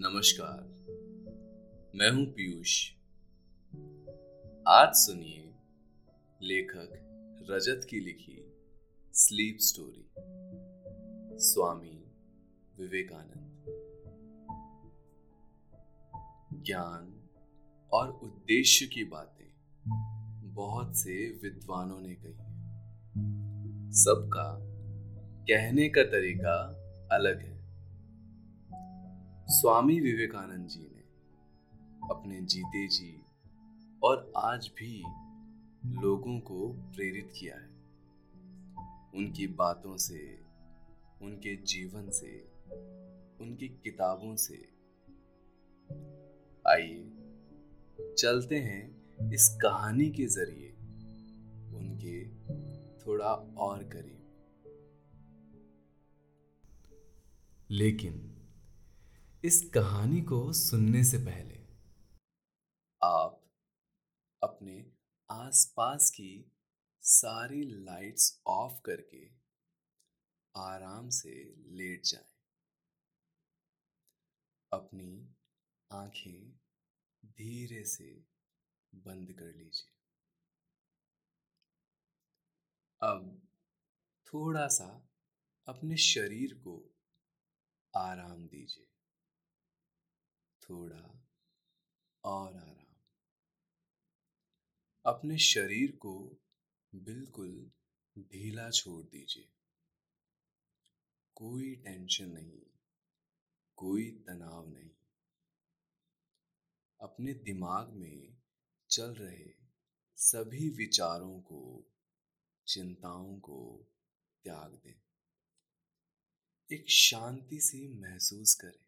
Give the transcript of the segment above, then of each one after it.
नमस्कार। मैं हूँ पीयूष। आज सुनिए लेखक रजत की लिखी स्लीप स्टोरी स्वामी विवेकानंद। ज्ञान और उद्देश्य की बातें बहुत से विद्वानों ने कही सबका कहने का तरीका अलग है। स्वामी विवेकानंद जी ने अपने जीते जी और आज भी लोगों को प्रेरित किया है। उनकी बातों से, उनके जीवन से, उनकी किताबों से। आइए, चलते हैं इस कहानी के ज़रिए उनके थोड़ा और करीब। लेकिन इस कहानी को सुनने से पहले। आप अपने आसपास की सारी लाइट्स ऑफ़ करके आराम से लेट जाएँ। अपनी आँखें धीरे से बंद कर लीजिए। अब थोड़ा सा अपने शरीर को आराम दीजिए। थोड़ा और आराम। अपने शरीर को बिल्कुल ढीला छोड़ दीजिए। कोई टेंशन नहीं, कोई तनाव नहीं। अपने दिमाग में चल रहे सभी विचारों को, चिंताओं को त्याग दें। एक शांति से महसूस करें।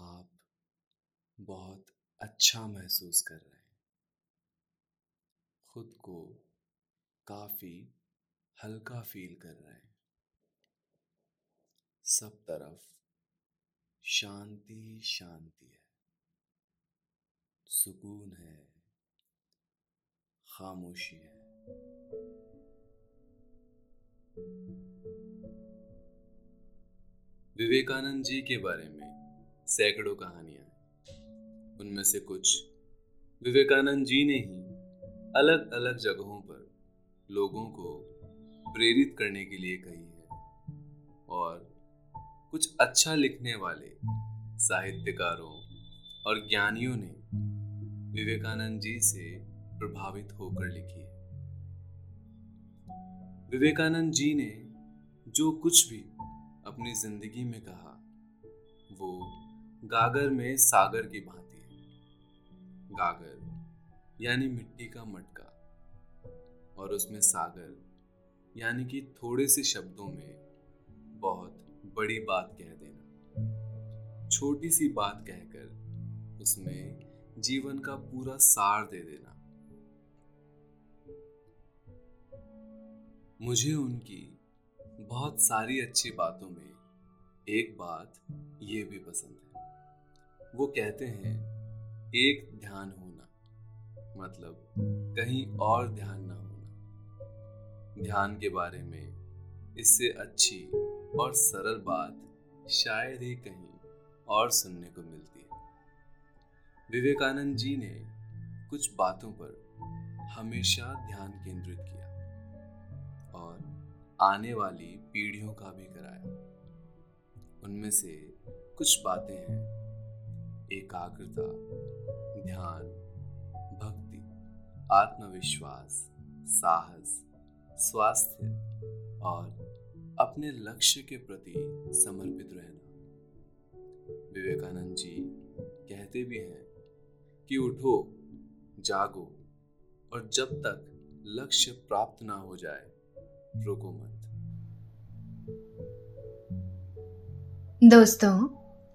आप बहुत अच्छा महसूस कर रहे हैं। खुद को काफ़ी हल्का फील कर रहे हैं। सब तरफ़ शांति शांति है। सुकून है। खामोशी है। विवेकानंद जी के बारे में सैकड़ों कहानियाँ उनमें से कुछ विवेकानंद जी ने ही अलग अलग जगहों पर लोगों को प्रेरित करने के लिए कही है और कुछ अच्छा लिखने वाले साहित्यकारों और ज्ञानियों ने विवेकानंद जी से प्रभावित होकर लिखी है। विवेकानंद जी ने जो कुछ भी अपनी ज़िंदगी में कहा गागर में सागर की भांति गागर, यानी मिट्टी का मटका, और उसमें सागर, यानी कि थोड़े से शब्दों में बहुत बड़ी बात कह देना। छोटी सी बात कहकर उसमें जीवन का पूरा सार दे देना। मुझे उनकी बहुत सारी अच्छी बातों में एक बात ये भी पसंद है। वो कहते हैं, एक ध्यान होना। मतलब कहीं और ध्यान ना होना। ध्यान के बारे में इससे अच्छी और सरल बात शायद ही कहीं और सुनने को मिलती है। विवेकानंद जी ने कुछ बातों पर हमेशा ध्यान केंद्रित किया और आने वाली पीढ़ियों का भी कराया। उनमें से कुछ बातें हैं एकाग्रता, ध्यान, भक्ति, आत्मविश्वास, साहस, स्वास्थ्य और अपने लक्ष्य के प्रति समर्पित रहना। विवेकानंद जी कहते भी हैं कि उठो, जागो और जब तक लक्ष्य प्राप्त ना हो जाए, रुको मत। दोस्तों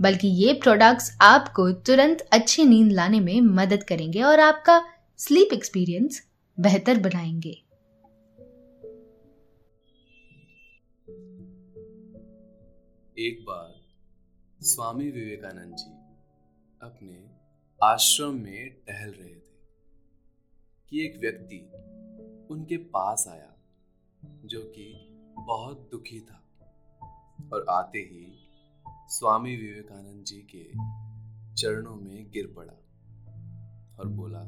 बल्कि ये प्रोडक्ट्स आपको तुरंत अच्छी नींद लाने में मदद करेंगे और आपका स्लीप एक्सपीरियंस बेहतर बनाएँगे। एक बार स्वामी विवेकानंद जी अपने आश्रम में टहल रहे थे कि एक व्यक्ति उनके पास आया जो कि बहुत दुखी था और आते ही स्वामी विवेकानंद जी के चरणों में गिर पड़ा और बोला,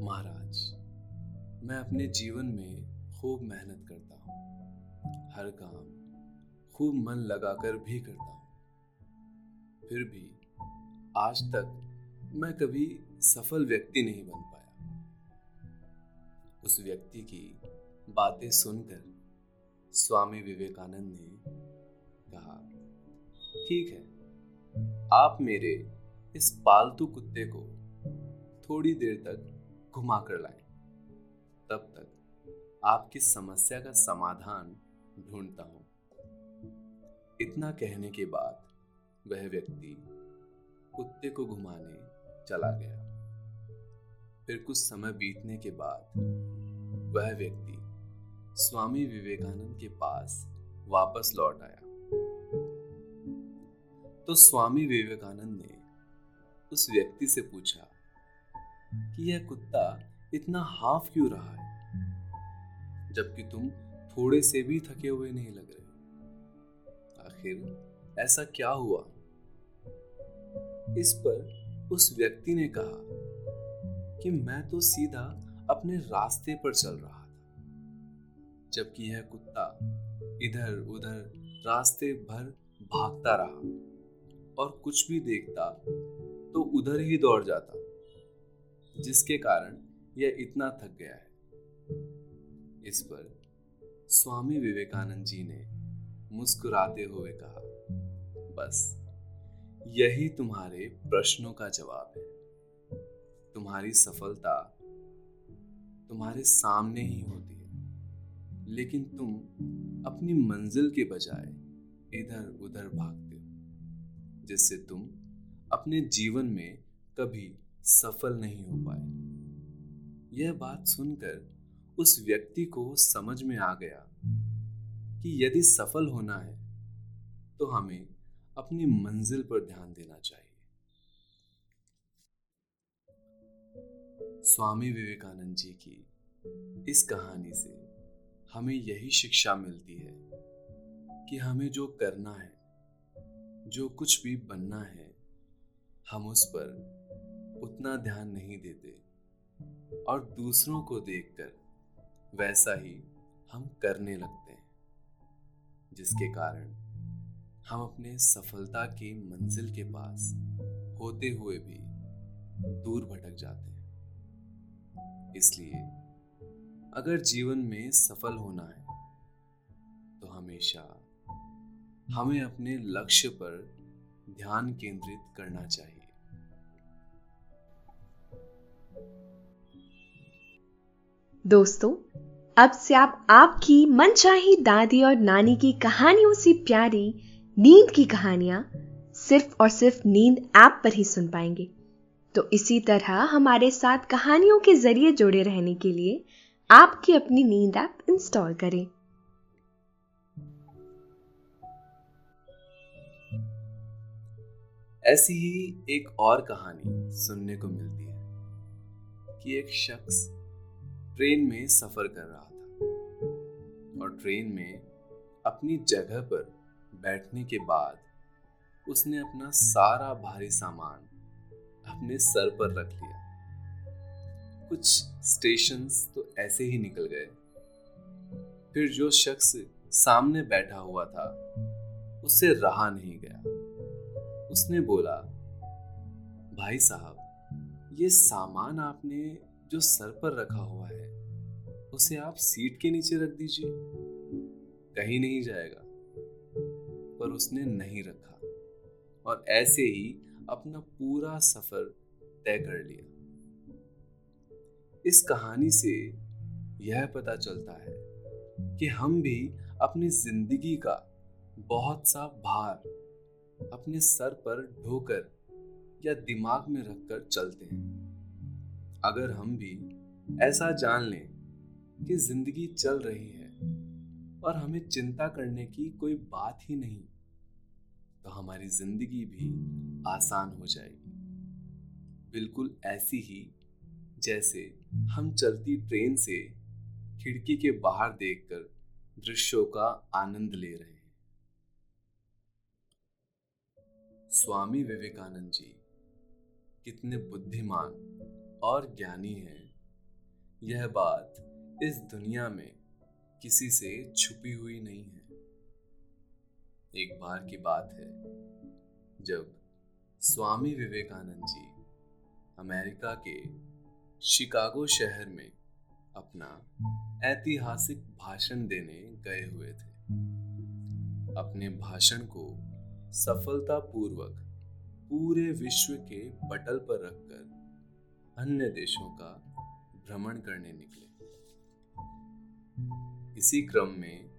महाराज, मैं अपने जीवन में खूब मेहनत करता हूँ। हर काम खूब मन लगाकर भी करता हूँ। फिर भी आज तक मैं कभी सफल व्यक्ति नहीं बन पाया। उस व्यक्ति की बातें सुनकर स्वामी विवेकानंद ने कहा ठीक है। आप मेरे इस पालतू कुत्ते को थोड़ी देर तक घुमा कर लाए। तब तक आपकी समस्या का समाधान ढूंढता हूँ। इतना कहने के बाद वह व्यक्ति कुत्ते को घुमाने चला गया। फिर कुछ समय बीतने के बाद वह व्यक्ति स्वामी विवेकानंद के पास वापस लौट आया। तो स्वामी विवेकानंद ने उस व्यक्ति से पूछा कि यह कुत्ता इतना हाफ़ क्यों रहा है, जबकि तुम थोड़े से भी थके हुए नहीं लग रहे आखिर ऐसा क्या हुआ? इस पर उस व्यक्ति ने कहा कि मैं तो सीधा अपने रास्ते पर चल रहा था, जबकि यह कुत्ता इधर उधर रास्ते भर भागता रहा। और कुछ भी देखता तो उधर ही दौड़ जाता, जिसके कारण यह इतना थक गया है। इस पर स्वामी विवेकानंद जी ने मुस्कुराते हुए कहा, बस, यही तुम्हारे प्रश्नों का जवाब है। तुम्हारी सफलता तुम्हारे सामने ही होती है। लेकिन तुम अपनी मंजिल के बजाय इधर उधर भागते जिससे तुम अपने जीवन में कभी सफल नहीं हो पाए। यह बात सुनकर उस व्यक्ति को समझ में आ गया कि यदि सफल होना है तो हमें अपनी मंजिल पर ध्यान देना चाहिए। स्वामी विवेकानंद जी की इस कहानी से हमें यही शिक्षा मिलती है कि हमें जो करना है जो कुछ भी बनना है, हम उस पर उतना ध्यान नहीं देते। और दूसरों को देखकर वैसा ही हम करने लगते हैं, जिसके कारण हम अपने सफलता की मंजिल के पास होते हुए भी दूर भटक जाते हैं। इसलिए अगर जीवन में सफल होना है तो हमेशा हमें अपने लक्ष्य पर ध्यान केंद्रित करना चाहिए। दोस्तों, अब से आप आपकी मनचाही दादी और नानी की कहानियों से प्यारी नींद की कहानियाँ सिर्फ़ और सिर्फ़ नींद ऐप पर ही सुन पाएँगे। तो इसी तरह हमारे साथ कहानियों के ज़रिए जुड़े रहने के लिए आपकी अपनी नींद ऐप इंस्टॉल करें। ऐसी ही एक और कहानी सुनने को मिलती है कि एक शख्स ट्रेन में सफ़र कर रहा था और ट्रेन में अपनी जगह पर बैठने के बाद उसने अपना सारा भारी सामान अपने सर पर रख लिया। कुछ स्टेशंस तो ऐसे ही निकल गए। फिर जो शख्स सामने बैठा हुआ था, उससे रहा नहीं गया। उसने बोला, भाई साहब, ये सामान आपने जो सर पर रखा हुआ है, उसे आप सीट के नीचे रख दीजिए। कहीं नहीं जाएगा। पर उसने नहीं रखा और ऐसे ही अपना पूरा सफ़र तय कर लिया। इस कहानी से यह पता चलता है कि हम भी अपनी ज़िंदगी का बहुत सा भार अपने सर पर ढोकर या दिमाग में रखकर चलते हैं। अगर हम भी ऐसा जान लें कि ज़िंदगी चल रही है और हमें चिंता करने की कोई बात ही नहीं तो हमारी ज़िंदगी भी आसान हो जाएगी। बिल्कुल ऐसी ही जैसे हम चलती ट्रेन से खिड़की के बाहर देखकर दृश्यों का आनंद ले रहे हैं। स्वामी विवेकानंद जी, कितने बुद्धिमान और ज्ञानी हैं। यह बात इस दुनिया में किसी से छुपी हुई नहीं है। एक बार की बात है, जब स्वामी विवेकानंद जी अमेरिका के शिकागो शहर में अपना ऐतिहासिक भाषण देने गए हुए थे। अपने भाषण को सफलतापूर्वक पूरे विश्व के पटल पर रखकर अन्य देशों का भ्रमण करने निकले। इसी क्रम में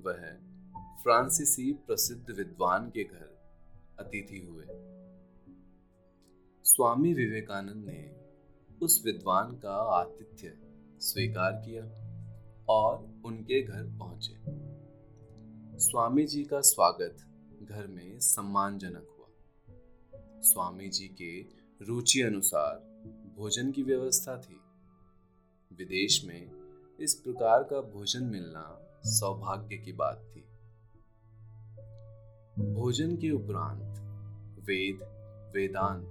वह फ्रांसीसी प्रसिद्ध विद्वान के घर अतिथि हुए। स्वामी विवेकानंद ने उस विद्वान का आतिथ्य स्वीकार किया और उनके घर पहुँचे। स्वामी जी का स्वागत घर में सम्मानजनक हुआ। स्वामी जी के रुचि अनुसार भोजन की व्यवस्था थी। विदेश में इस प्रकार का भोजन मिलना सौभाग्य की बात थी। भोजन के उपरांत वेद, वेदांत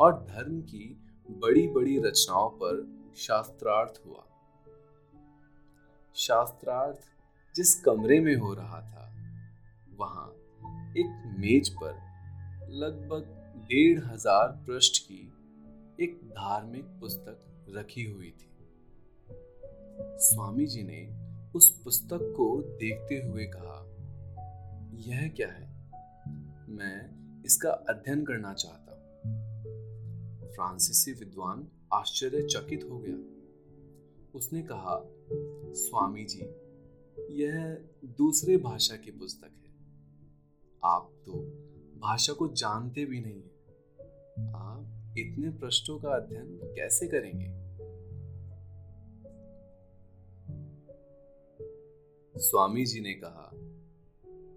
और धर्म की बड़ी बड़ी रचनाओं पर शास्त्रार्थ हुआ। शास्त्रार्थ जिस कमरे में हो रहा था, वहाँ एक मेज पर लगभग डेढ़ हज़ार पृष्ठ की एक धार्मिक पुस्तक रखी हुई थी। स्वामी जी ने उस पुस्तक को देखते हुए कहा, यह क्या है? मैं इसका अध्ययन करना चाहता हूँ। फ्रांसीसी विद्वान आश्चर्यचकित हो गया। उसने कहा, स्वामी जी, यह दूसरे भाषा की पुस्तक है। आप तो भाषा को जानते भी नहीं है। आप इतने पृष्ठों का अध्ययन कैसे करेंगे? स्वामी जी ने कहा,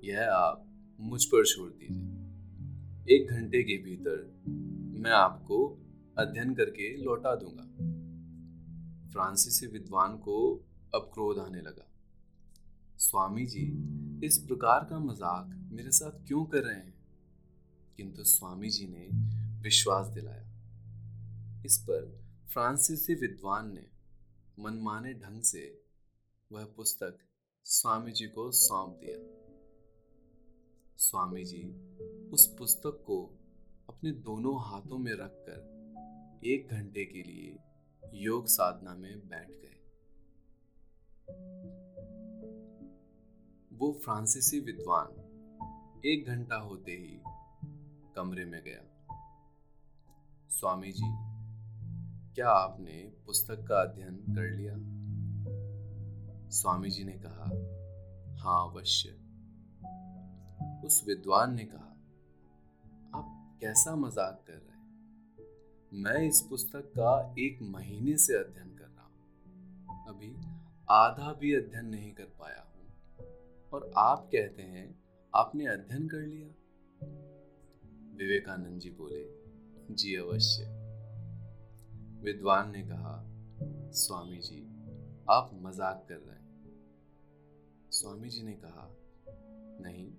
यह आप मुझ पर छोड़ दीजिए। एक घंटे के भीतर मैं आपको अध्ययन करके लौटा दूँगा। फ्रांसीसी विद्वान को अब क्रोध आने लगा। स्वामी जी इस प्रकार का मज़ाक मेरे साथ क्यों कर रहे हैं? किंतु स्वामी जी ने विश्वास दिलाया। इस पर फ्रांसीसी विद्वान ने मनमाने ढंग से वह पुस्तक स्वामी जी को सौंप दिया। स्वामी जी उस पुस्तक को अपने दोनों हाथों में रखकर एक घंटे के लिए योग साधना में बैठ गए। वो फ्रांसीसी विद्वान एक घंटा होते ही कमरे में गया। स्वामी जी क्या आपने पुस्तक का अध्ययन कर लिया? स्वामी जी ने कहा हाँ अवश्य। उस विद्वान ने कहा, आप कैसा मज़ाक कर रहे हैं? मैं इस पुस्तक का एक महीने से अध्ययन कर रहा हूँ। अभी आधा भी अध्ययन नहीं कर पाया। और आप कहते हैं, आपने अध्ययन कर लिया? विवेकानंद जी बोले, जी अवश्य। विद्वान ने कहा, स्वामी जी, आप मज़ाक कर रहे हैं। स्वामी जी ने कहा, नहीं,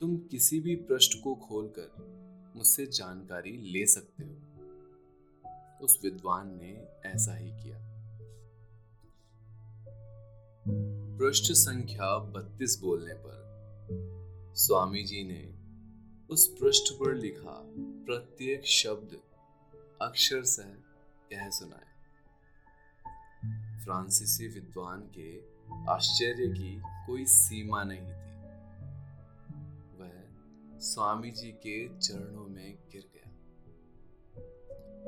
तुम किसी भी पृष्ठ को खोलकर मुझसे जानकारी ले सकते हो। उस विद्वान ने ऐसा ही किया। पृष्ठ संख्या बत्तीस बोलने पर स्वामी जी ने उस पृष्ठ पर लिखा प्रत्येक शब्द अक्षर सह कह सुनाए फ्रांसीसी विद्वान के आश्चर्य की कोई सीमा नहीं थी। वह स्वामी जी के चरणों में गिर गया।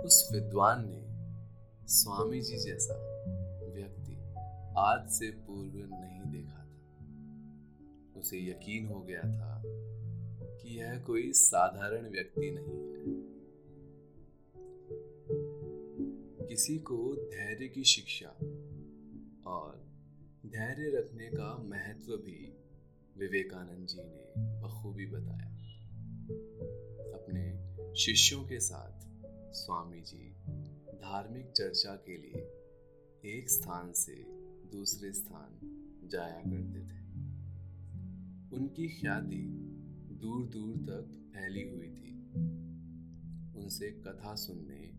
उस विद्वान ने स्वामी जी जैसा आज से पूर्व नहीं देखा था। उसे यकीन हो गया था कि यह कोई साधारण व्यक्ति नहीं है। किसी को धैर्य की शिक्षा और धैर्य रखने का महत्व भी विवेकानंद जी ने बखूबी बताया। अपने शिष्यों के साथ स्वामी जी धार्मिक चर्चा के लिए एक स्थान से दूसरे स्थान जाया करते थे। उनकी ख्याति दूर दूर तक फैली हुई थी। उनसे कथा सुनने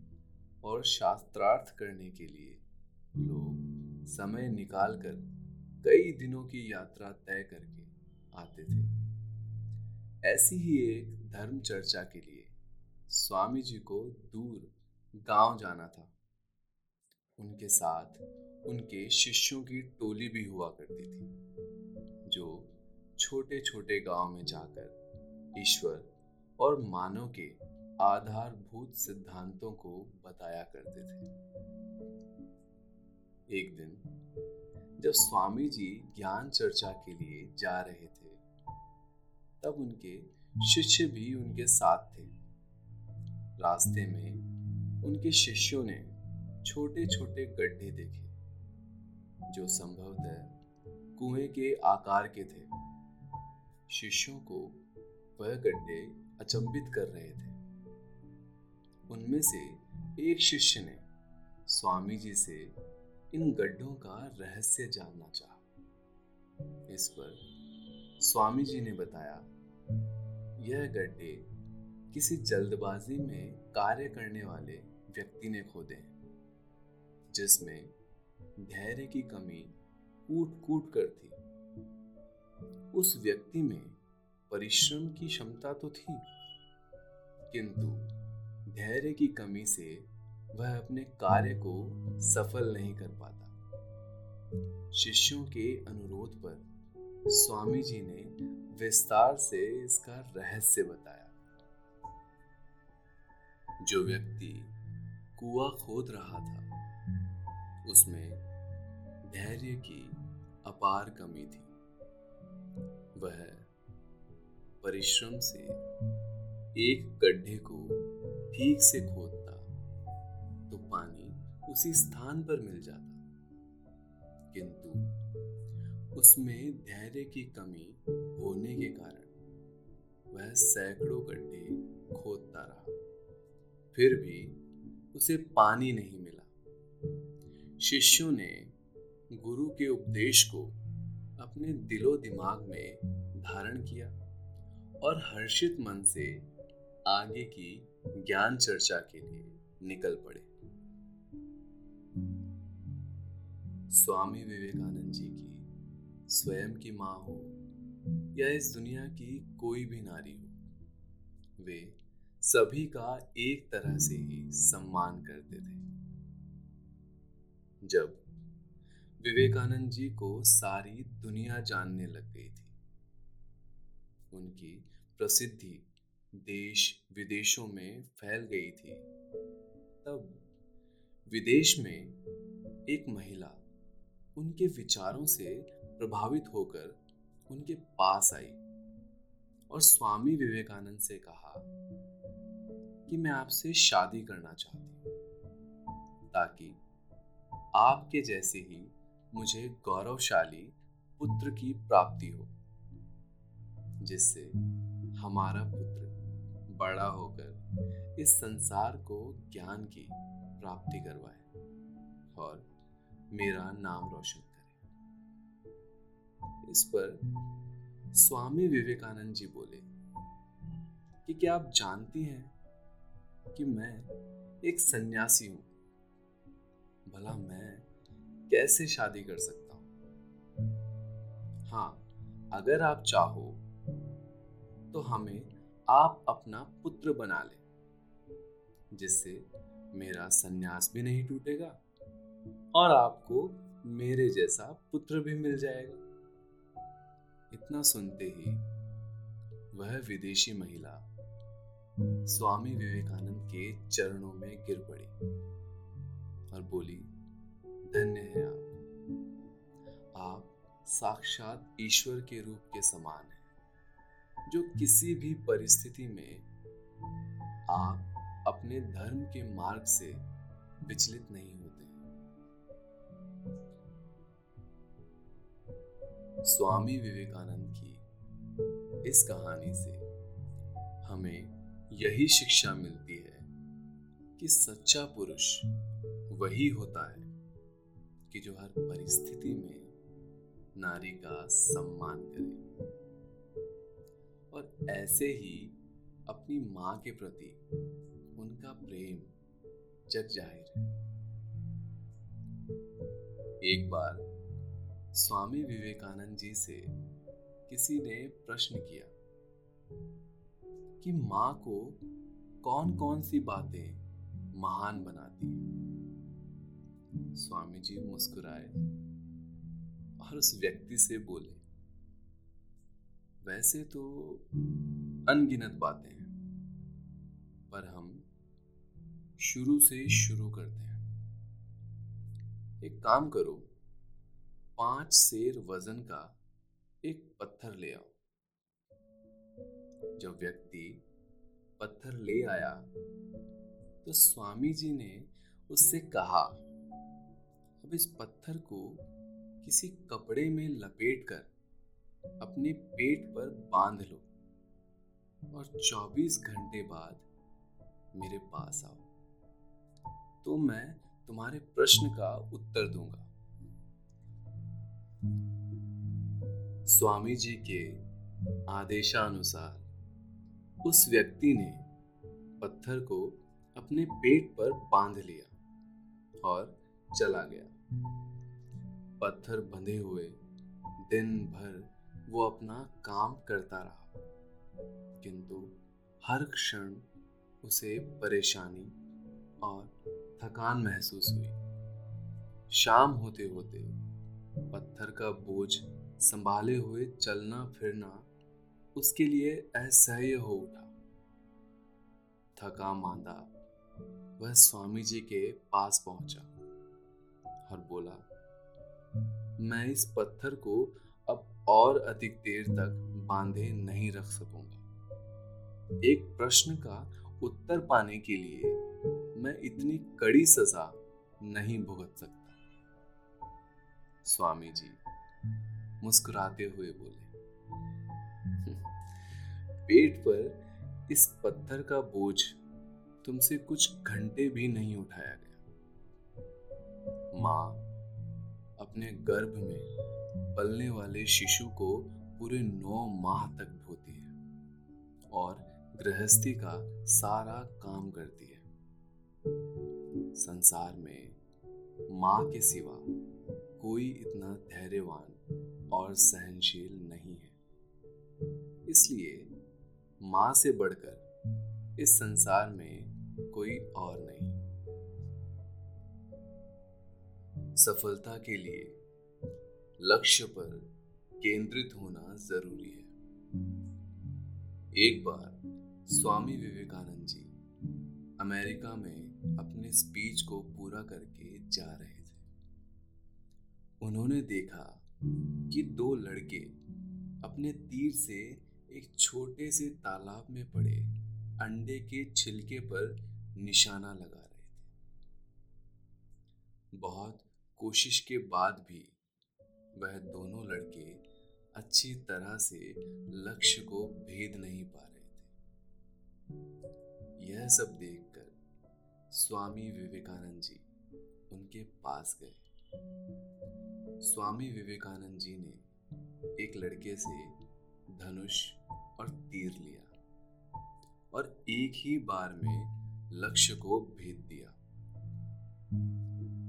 और शास्त्रार्थ करने के लिए लोग समय निकालकर कई दिनों की यात्रा तय करके आते थे। ऐसी ही एक धर्म चर्चा के लिए स्वामी जी को दूर गाँव जाना था। उनके साथ उनके शिष्यों की टोली भी हुआ करती थी, जो छोटे छोटे गाँव में जाकर ईश्वर और मानव के आधारभूत सिद्धांतों को बताया करते थे। एक दिन, जब स्वामी जी ज्ञान चर्चा के लिए जा रहे थे, तब उनके शिष्य भी उनके साथ थे। रास्ते में उनके शिष्यों ने छोटे छोटे गड्ढे देखे। जो संभवतः कुएँ के आकार के थे। शिष्यों को वह गड्ढे अचंबित कर रहे थे। उनमें से एक शिष्य ने स्वामी जी से इन गड्ढों का रहस्य जानना चाहा। इस पर स्वामी जी ने बताया, यह गड्ढे किसी जल्दबाजी में कार्य करने वाले व्यक्ति ने खोदे जिसमें धैर्य की कमी कूट कूट कर थी। उस व्यक्ति में परिश्रम की क्षमता तो थी, किंतु धैर्य की कमी से वह अपने कार्य को सफल नहीं कर पाता। शिष्यों के अनुरोध पर स्वामी जी ने विस्तार से इसका रहस्य बताया। जो व्यक्ति कुआ खोद रहा था उसमें धैर्य की अपार कमी थी। वह परिश्रम से एक गड्ढे को ठीक से खोदता तो पानी उसी स्थान पर मिल जाता। किंतु उसमें धैर्य की कमी होने के कारण वह सैकड़ों गड्ढे खोदता रहा। फिर भी उसे पानी नहीं मिला। शिष्यों ने गुरु के उपदेश को अपने दिलो दिमाग में धारण किया और हर्षित मन से आगे की ज्ञान चर्चा के लिए निकल पड़े। स्वामी विवेकानंद जी की स्वयं की माँ हो या इस दुनिया की कोई भी नारी हो, वे सभी का एक तरह से ही सम्मान करते थे। जब विवेकानंद जी को सारी दुनिया जानने लग गई थी, उनकी प्रसिद्धि देश विदेशों में फैल गई थी, तब विदेश में एक महिला उनके विचारों से प्रभावित होकर उनके पास आई और स्वामी विवेकानंद से कहा कि मैं आपसे शादी करना चाहती ताकि आपके जैसे ही मुझे गौरवशाली पुत्र की प्राप्ति हो, जिससे हमारा पुत्र बड़ा होकर इस संसार को ज्ञान की प्राप्ति करवाए और मेरा नाम रोशन करे। इस पर स्वामी विवेकानंद जी बोले कि क्या आप जानती हैं कि मैं एक सन्यासी हूँ? भला मैं कैसे शादी कर सकता हूँ? हाँ अगर आप चाहो तो हमें आप अपना पुत्र बना ले, जिससे मेरा सन्यास भी नहीं टूटेगा और आपको मेरे जैसा पुत्र भी मिल जाएगा। इतना सुनते ही वह विदेशी महिला स्वामी विवेकानंद के चरणों में गिर पड़ी। और बोली, धन्य है आप। आप साक्षात ईश्वर के रूप के समान हैं। जो किसी भी परिस्थिति में आप अपने धर्म के मार्ग से विचलित नहीं होते स्वामी विवेकानंद की इस कहानी से हमें यही शिक्षा मिलती है कि सच्चा पुरुष वही होता है कि जो हर परिस्थिति में नारी का सम्मान करे और ऐसे ही अपनी माँ के प्रति उनका प्रेम जग ज़ाहिर है। एक बार स्वामी विवेकानंद जी से किसी ने प्रश्न किया कि माँ को कौन कौन सी बातें महान बनाती है? स्वामी जी मुस्कुराए और उस व्यक्ति से बोले, वैसे तो अनगिनत बातें हैं, पर हम शुरू से शुरू करते हैं। एक काम करो, पाँच शेर वज़न का एक पत्थर ले आओ। जब व्यक्ति पत्थर ले आया तो स्वामी जी ने उससे कहा अब इस पत्थर को किसी कपड़े में लपेटकर अपने पेट पर बाँध लो और 24 घंटे बाद मेरे पास आओ। तो मैं तुम्हारे प्रश्न का उत्तर दूँगा। स्वामी जी के आदेशानुसार उस व्यक्ति ने पत्थर को अपने पेट पर बाँध लिया और चला गया। पत्थर बंधे हुए दिन भर वो अपना काम करता रहा। किंतु हर क्षण उसे परेशानी और थकान महसूस हुई। शाम होते होते पत्थर का बोझ संभाले हुए चलना फिरना उसके लिए असह्य हो उठा। थका मांदा वह स्वामी जी के पास पहुँचा। और बोला, मैं इस पत्थर को अब और अधिक देर तक बांधे नहीं रख सकूँगा। एक प्रश्न का उत्तर पाने के लिए मैं इतनी कड़ी सजा नहीं भुगत सकता। स्वामी जी मुस्कुराते हुए बोले पेट पर इस पत्थर का बोझ तुमसे कुछ घंटे भी नहीं उठाया गया। माँ अपने गर्भ में पलने वाले शिशु को पूरे नौ माह तक ढोती है और गृहस्थी का सारा काम करती है। संसार में माँ के सिवा कोई इतना धैर्यवान और सहनशील नहीं है। इसलिए माँ से बढ़कर इस संसार में कोई और नहीं। सफलता के लिए लक्ष्य पर केंद्रित होना ज़रूरी है। एक बार स्वामी विवेकानंद जी अमेरिका में अपने स्पीच को पूरा करके जा रहे थे। उन्होंने देखा कि दो लड़के अपने तीर से एक छोटे से तालाब में पड़े अंडे के छिलके पर निशाना लगा रहे थे। बहुत कोशिश के बाद भी वह दोनों लड़के अच्छी तरह से लक्ष्य को भेद नहीं पा रहे थे। यह सब देखकर स्वामी विवेकानंद जी उनके पास गए। स्वामी विवेकानंद जी ने एक लड़के से धनुष और तीर लिया और एक ही बार में लक्ष्य को भेद दिया।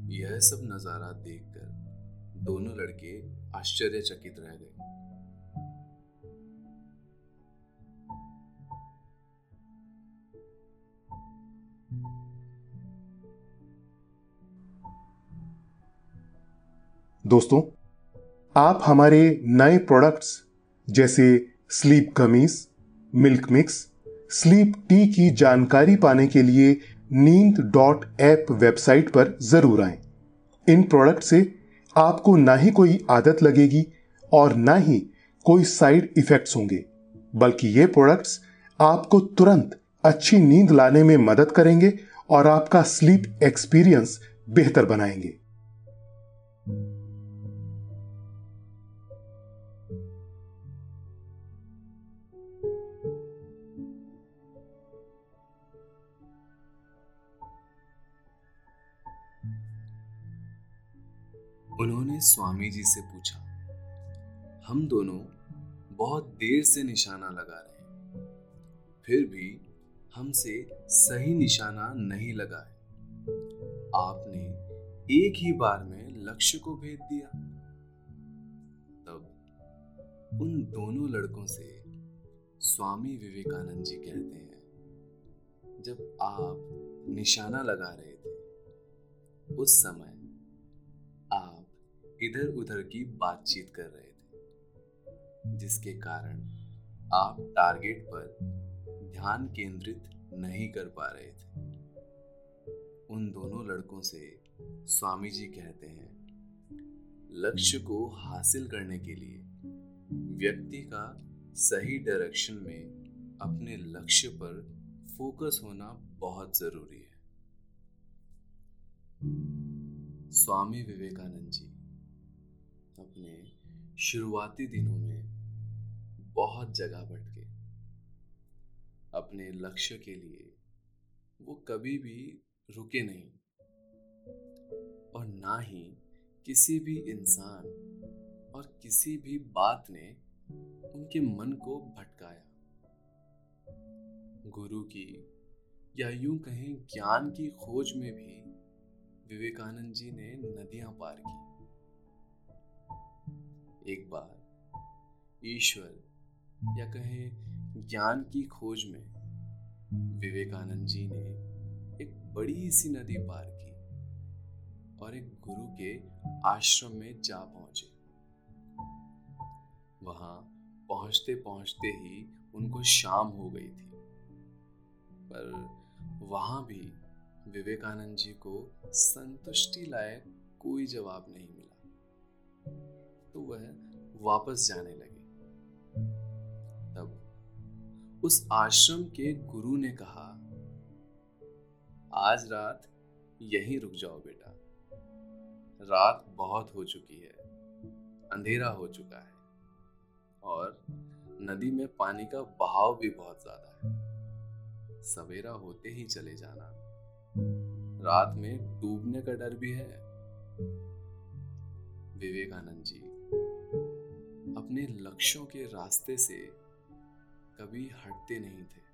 यह सब नज़ारा देखकर दोनों लड़के आश्चर्यचकित रह गए। दोस्तों, आप हमारे नए प्रोडक्ट्स जैसे स्लीप कमीज मिल्क मिक्स स्लीप टी की जानकारी पाने के लिए नींद डॉट ऐप वेबसाइट पर ज़रूर आए। इन प्रोडक्ट से आपको ना ही कोई आदत लगेगी और ना ही कोई साइड इफेक्ट्स होंगे, बल्कि ये प्रोडक्ट्स आपको तुरंत अच्छी नींद लाने में मदद करेंगे और आपका स्लीप एक्सपीरियंस बेहतर बनाएँगे। उन्होंने स्वामी जी से पूछा, हम दोनों बहुत देर से निशाना लगा रहे हैं, फिर भी हमसे सही निशाना नहीं लगा है। आपने एक ही बार में लक्ष्य को भेज दिया। तब उन दोनों लड़कों से स्वामी विवेकानंद जी कहते हैं, जब आप निशाना लगा रहे थे, उस समय इधर उधर की बातचीत कर रहे थे, जिसके कारण आप टारगेट पर ध्यान केंद्रित नहीं कर पा रहे थे। उन दोनों लड़कों से स्वामी जी कहते हैं, लक्ष्य को हासिल करने के लिए व्यक्ति का सही डायरेक्शन में अपने लक्ष्य पर फोकस होना बहुत ज़रूरी है। स्वामी विवेकानंद जी अपने शुरुआती दिनों में बहुत जगह भटके। अपने लक्ष्य के लिए वो कभी भी रुके नहीं। और ना ही किसी भी इंसान और किसी भी बात ने उनके मन को भटकाया। गुरु की या यूँ कहें ज्ञान की खोज में भी विवेकानंद जी ने नदियाँ पार की। एक बार, ईश्वर, या कहें ज्ञान की खोज में, विवेकानंद जी ने एक बड़ी सी नदी पार की और एक गुरु के आश्रम में जा पहुँचे। वहाँ पहुँचते पहुँचते ही उनको शाम हो गई थी, पर वहाँ भी विवेकानंद जी को संतुष्टि लायक कोई जवाब नहीं तो वह वापस जाने लगे। तब उस आश्रम के गुरु ने कहा, आज रात यहीं रुक जाओ बेटा। रात बहुत हो चुकी है, अंधेरा हो चुका है, और नदी में पानी का बहाव भी बहुत ज़्यादा है। सवेरा होते ही चले जाना। रात में डूबने का डर भी है। विवेकानंद जी अपने लक्ष्यों के रास्ते से कभी हटते नहीं थे।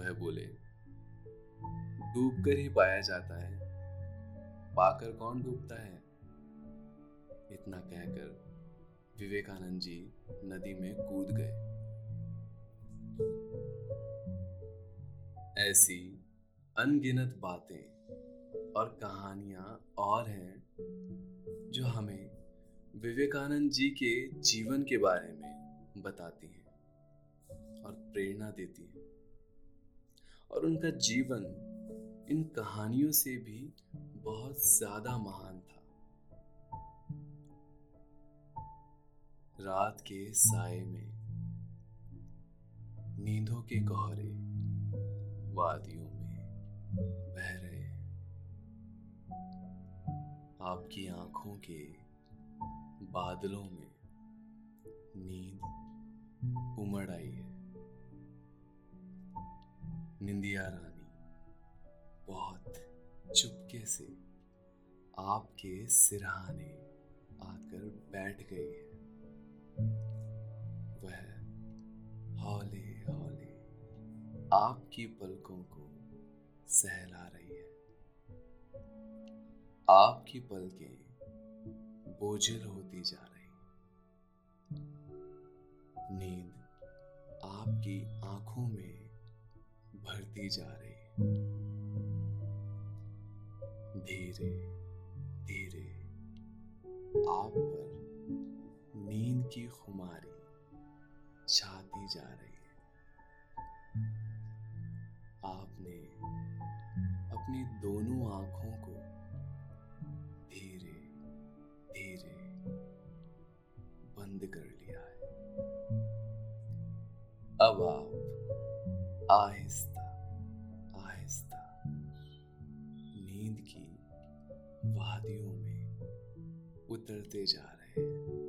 वह बोले डूबकर ही पाया जाता है। पाकर कौन डूबता है? इतना कहकर विवेकानंद जी नदी में कूद गए। ऐसी अनगिनत बातें और कहानियाँ और हैं जो हमें विवेकानंद जी के जीवन के बारे में बताती हैं और प्रेरणा देती हैं। और उनका जीवन इन कहानियों से भी बहुत ज़्यादा महान था। रात के साय में, नींदों के कोहरे वादियों में बह रहे आपकी आँखों के बादलों में नींद उमड़ आई है। निंदिया रानी, बहुत चुपके से आपके सिरहाने आकर बैठ गई है। वह हौले हौले आपकी पलकों को सहला रही है। आपकी पलकें बोझिल होती जा रही। नींद आपकी आँखों में भरती जा रही। धीरे धीरे आप पर नींद की खुमारी छाती जा रही है। आपने अपनी दोनों आँखों बंद कर लिया है। अब आप आहिस्ता आहिस्ता नींद की वादियों में उतरते जा रहे हैं।